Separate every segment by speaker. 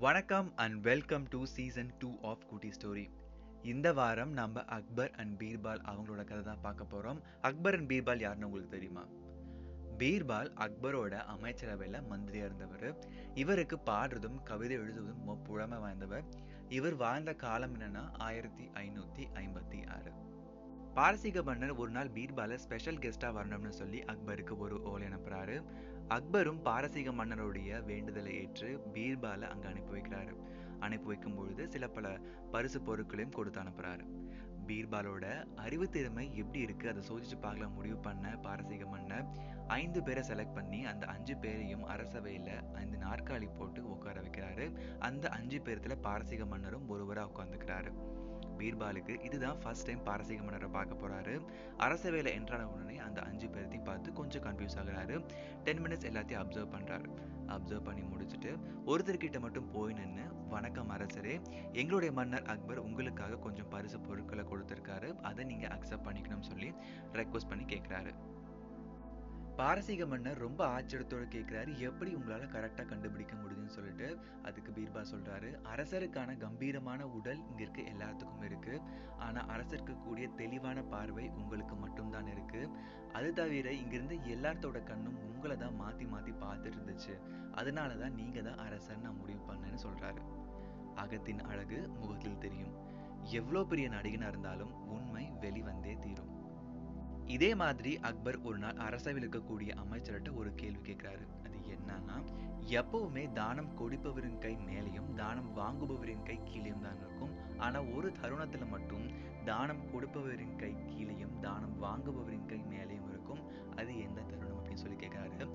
Speaker 1: வணக்கம் and welcome to season two of Kutti story இந்த வாரம் நம்ம அக்பர் அண்ட் பீர்பால் அவங்களோட கதை தான் பார்க்க போகிறோம் அக்பர் அண்ட் பீர்பால் யாருன்னு உங்களுக்கு தெரியுமா? பீர்பால் அக்பரோட அமைச்சரவையில் மந்திரியா இருந்தவர். இவருக்கு பாடுறதும் கவிதை எழுதுவதும் புழமை வாய்ந்தவர். இவர் வாழ்ந்த காலம் என்னன்னா ஆயிரத்தி ஐநூத்தி ஐம்பத்தி ஆறு. பாரசீக மன்னர் ஒரு நாள் பீர்பாலை ஸ்பெஷல் கெஸ்டா வரணும்னு சொல்லி அக்பருக்கு ஒரு ஓலை அனுப்புறாரு. அக்பரும் பாரசீக மன்னருடைய வேண்டுதலை ஏற்று பீர்பாலை அங்கு அனுப்பி வைக்கிறாரு. அனுப்பி வைக்கும் பொழுது சில பல பரிசு பொருட்களையும் கொடுத்து அனுப்புறாரு. பீர்பாலோட அறிவு திறமை எப்படி இருக்கு? அதை சோதிச்சு பார்க்கலாம். முடிவு பண்ண பாரசீக மன்னர் ஐந்து பேரை செலக்ட் பண்ணி அந்த அஞ்சு பேரையும் அரசவையில ஐந்து நாற்காலி போட்டு உட்கார வைக்கிறாரு. அந்த அஞ்சு பேர்த்துல பாரசீக மன்னரும் ஒருவரா உட்காந்துக்கிறாரு பீர்பாலுக்கு இதுதான் ஃபர்ஸ்ட் டைம் பாரசீக மன்னரை பார்க்க போறாரு. வேலை என்றான உடனே அந்த அஞ்சு பேர்த்தையும் பார்த்து கொஞ்சம் கன்ஃபியூஸ் ஆகுறாரு. டென் மினிட்ஸ் எல்லாத்தையும் அப்சர்வ் பண்றாரு. அப்சர்வ் பண்ணி முடிச்சுட்டு ஒருத்தர்கிட்ட மட்டும் போய் நின்று வணக்கம் அரசரே எங்களுடைய மன்னர் அக்பர் உங்களுக்காக கொஞ்சம் பரிசு பொருட்களை கொடுத்துருக்காரு. அதை நீங்க அக்செப்ட் பண்ணிக்கணும்னு சொல்லி ரெக்வஸ்ட் பண்ணி கேட்கிறாரு பாரசீக மன்னர் ரொம்ப ஆச்சரியத்தோட கேட்குறாரு எப்படி உங்களால் கரெக்டாக கண்டுபிடிக்க முடியுதுன்னு சொல்லிட்டு. அதுக்கு பீர்பா சொல்றாரு. அரசருக்கான கம்பீரமான உடல் இங்க இருக்க எல்லாத்துக்கும் இருக்கு. ஆனா அரசருக்கு கூடிய தெளிவான பார்வை உங்களுக்கு மட்டும்தான் இருக்கு. அது தவிர இங்கிருந்து எல்லாத்தோட கண்ணும் உங்களை தான் மாத்தி மாத்தி பார்த்துட்டு இருந்துச்சு. அதனாலதான் நீங்க தான் அரசர் நான் முடிவு பண்ணேன்னு சொல்றாரு. அகத்தின் அழகு முகத்தில் தெரியும். எவ்வளோ பெரிய நடிகனா இருந்தாலும் உண்மை வெளிவந்தே தீரும். இதே மாதிரி அக்பர் ஒரு நாள் அரசவையில் இருக்கக்கூடிய அமைச்சர்கிட்ட ஒரு கேள்வி கேட்கிறாரு. அது என்னன்னா எப்பவுமே தானம் கொடுப்பவரின் கை மேலேயும் தானம் வாங்குபவரின் கை கீழேயும் தான் இருக்கும். ஆனா ஒரு தருணத்துல மட்டும் தானம் கொடுப்பவரின் கை கீழேயும் தானம் வாங்குபவரின் கை மேலேயும் இருக்கும். அது எந்த தருணம் அப்படின்னு சொல்லி கேட்கிறாரு.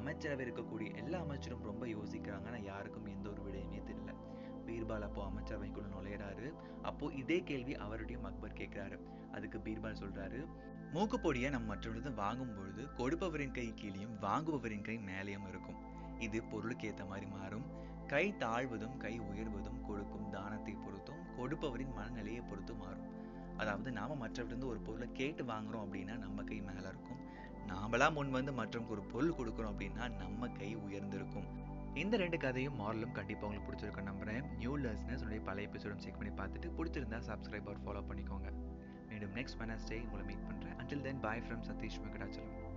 Speaker 1: அமைச்சரவை இருக்கக்கூடிய எல்லா அமைச்சரும் ரொம்ப யோசிக்கிறாங்க. ஆனா யாருக்கும் எந்த ஒரு பீர்பால் அப்போ அமைச்சரவைக்குள்ள நுழையிறாரு. அப்போ இதே கேள்வி அவருடையும் அக்பர் கேட்கிறாரு. அதுக்கு பீர்பால் சொல்றாரு மூக்குப்பொடியை நம் மற்றவரிடம் வாங்கும் பொழுது கொடுப்பவரின் கை கீழேயும் வாங்குபவரின் கை மேலேயும் இருக்கும். இது பொருளுக்கு ஏற்ற மாதிரி மாறும். கை தாழ்வதும் கை உயர்வதும் கொடுக்கும் தானத்தை பொறுத்தும் கொடுப்பவரின் மனநிலையை பொறுத்து மாறும். அதாவது நாம மற்றவர்கிட்ட ஒரு பொருளை கேட்டு வாங்குறோம் அப்படின்னா நம்ம கை மேல இருக்கும். நாமளா முன் வந்து மற்றவங்க ஒரு பொருள் கொடுக்குறோம் அப்படின்னா நம்ம கை உயர்ந்திருக்கும். இந்த ரெண்டு கதையும் மாரலும் கண்டிப்பாக உங்களுக்கு பிடிச்சிருக்க நம்புறேன். நியூ லர்ஸ்னஸ் உடைய பழைய எபிசோடும் செக் பண்ணி பார்த்துட்டு பிடிச்சிருந்தா சப்ஸ்கிரைப் ஆர் ஃபாலோ பண்ணிக்கோங்க. மீண்டும் நெக்ஸ்ட் வெனஸ்டே உங்களை மீட் பண்ணுறேன் until then bye from Satish Venkatachalam